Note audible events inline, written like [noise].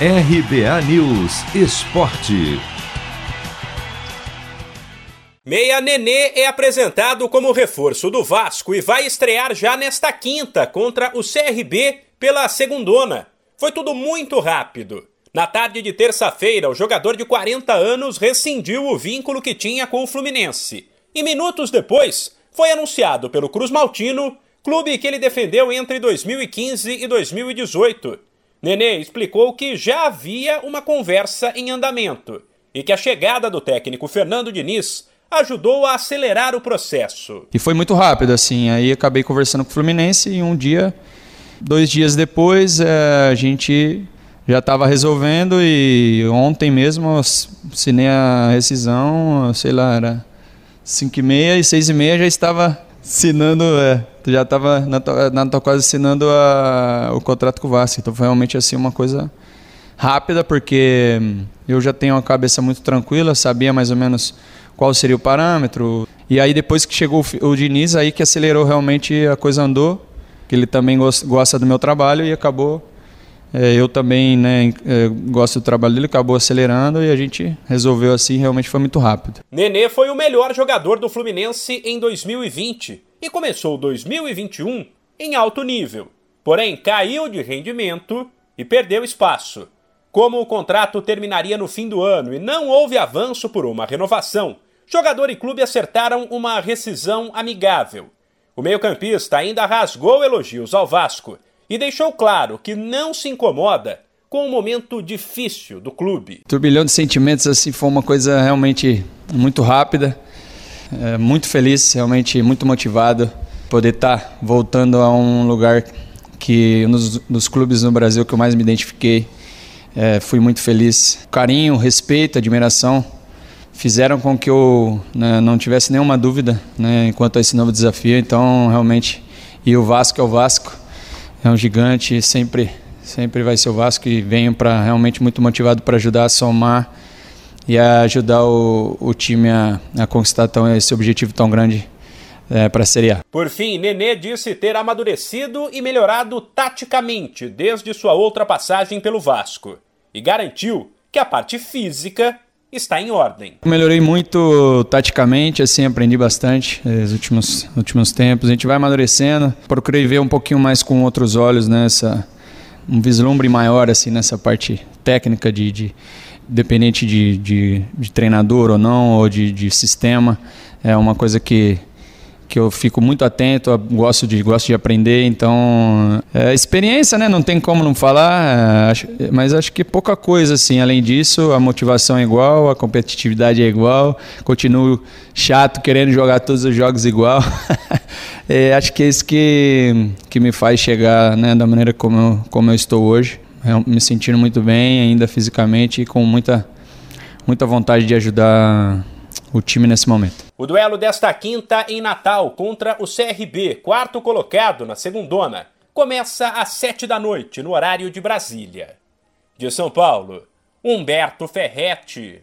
RBA News Esporte. Meia Nenê é apresentado como reforço do Vasco e vai estrear já nesta quinta contra o CRB pela segundona. Foi tudo muito rápido. Na tarde de terça-feira, o jogador de 40 anos rescindiu o vínculo que tinha com o Fluminense. E minutos depois, foi anunciado pelo Cruz Maltino, clube que ele defendeu entre 2015 e 2018. Nenê explicou que já havia uma conversa em andamento e que a chegada do técnico Fernando Diniz ajudou a acelerar o processo. E foi muito rápido, assim. Aí acabei conversando com o Fluminense e um dia, dois dias depois, é, a gente já estava resolvendo e ontem mesmo assinei a rescisão, sei lá, era 5 e meia e 6 e meia já estava assinando, é, já estava na, na tua quase assinando a, o contrato com o Vasco. Então foi realmente assim uma coisa rápida, porque eu já tenho a cabeça muito tranquila, sabia mais ou menos qual seria o parâmetro. E aí depois que chegou o, o Diniz, aí que acelerou realmente a coisa andou, que ele também gosta do meu trabalho e acabou é, eu também né, é, gosto do trabalho dele, acabou acelerando e a gente resolveu assim, realmente foi muito rápido. Nenê foi o melhor jogador do Fluminense em 2020 e começou 2021 em alto nível. Porém, caiu de rendimento e perdeu espaço. Como o contrato terminaria no fim do ano e não houve avanço por uma renovação, jogador e clube acertaram uma rescisão amigável. O meio-campista ainda rasgou elogios ao Vasco e deixou claro que não se incomoda com o momento difícil do clube. Turbilhão de sentimentos assim foi uma coisa realmente muito rápida, é, muito feliz, realmente muito motivado poder estar tá voltando a um lugar que nos, nos clubes no Brasil que eu mais me identifiquei. É, fui muito feliz. Carinho, respeito, admiração fizeram com que eu né, não tivesse nenhuma dúvida né, enquanto a esse novo desafio. Então, realmente, e o Vasco é o Vasco é um gigante, sempre, sempre vai ser o Vasco e venho para realmente muito motivado para ajudar a somar e a ajudar o, o time a, a conquistar tão, esse objetivo tão grande é, para a Série A. Por fim, Nenê disse ter amadurecido e melhorado taticamente desde sua outra passagem pelo Vasco e garantiu que a parte física está em ordem. Melhorei muito taticamente, assim, aprendi bastante nos últimos, últimos tempos. A gente vai amadurecendo. Procurei ver um pouquinho mais com outros olhos nessa um vislumbre maior assim nessa parte técnica de, de dependente de, de, de, treinador ou não ou de, de sistema é uma coisa que que eu fico muito atento, gosto de, gosto de aprender, então é experiência, né? Não tem como não falar, é, mas acho que pouca coisa assim. Além disso, a motivação é igual, a competitividade é igual, continuo chato querendo jogar todos os jogos igual. [laughs] é, acho que é isso que, que me faz chegar né, da maneira como eu, como eu estou hoje, me sentindo muito bem, ainda fisicamente e com muita, muita vontade de ajudar o time nesse momento. O duelo desta quinta em Natal contra o CRB, quarto colocado na segundona, começa às sete da noite no horário de Brasília. De São Paulo, Humberto Ferretti.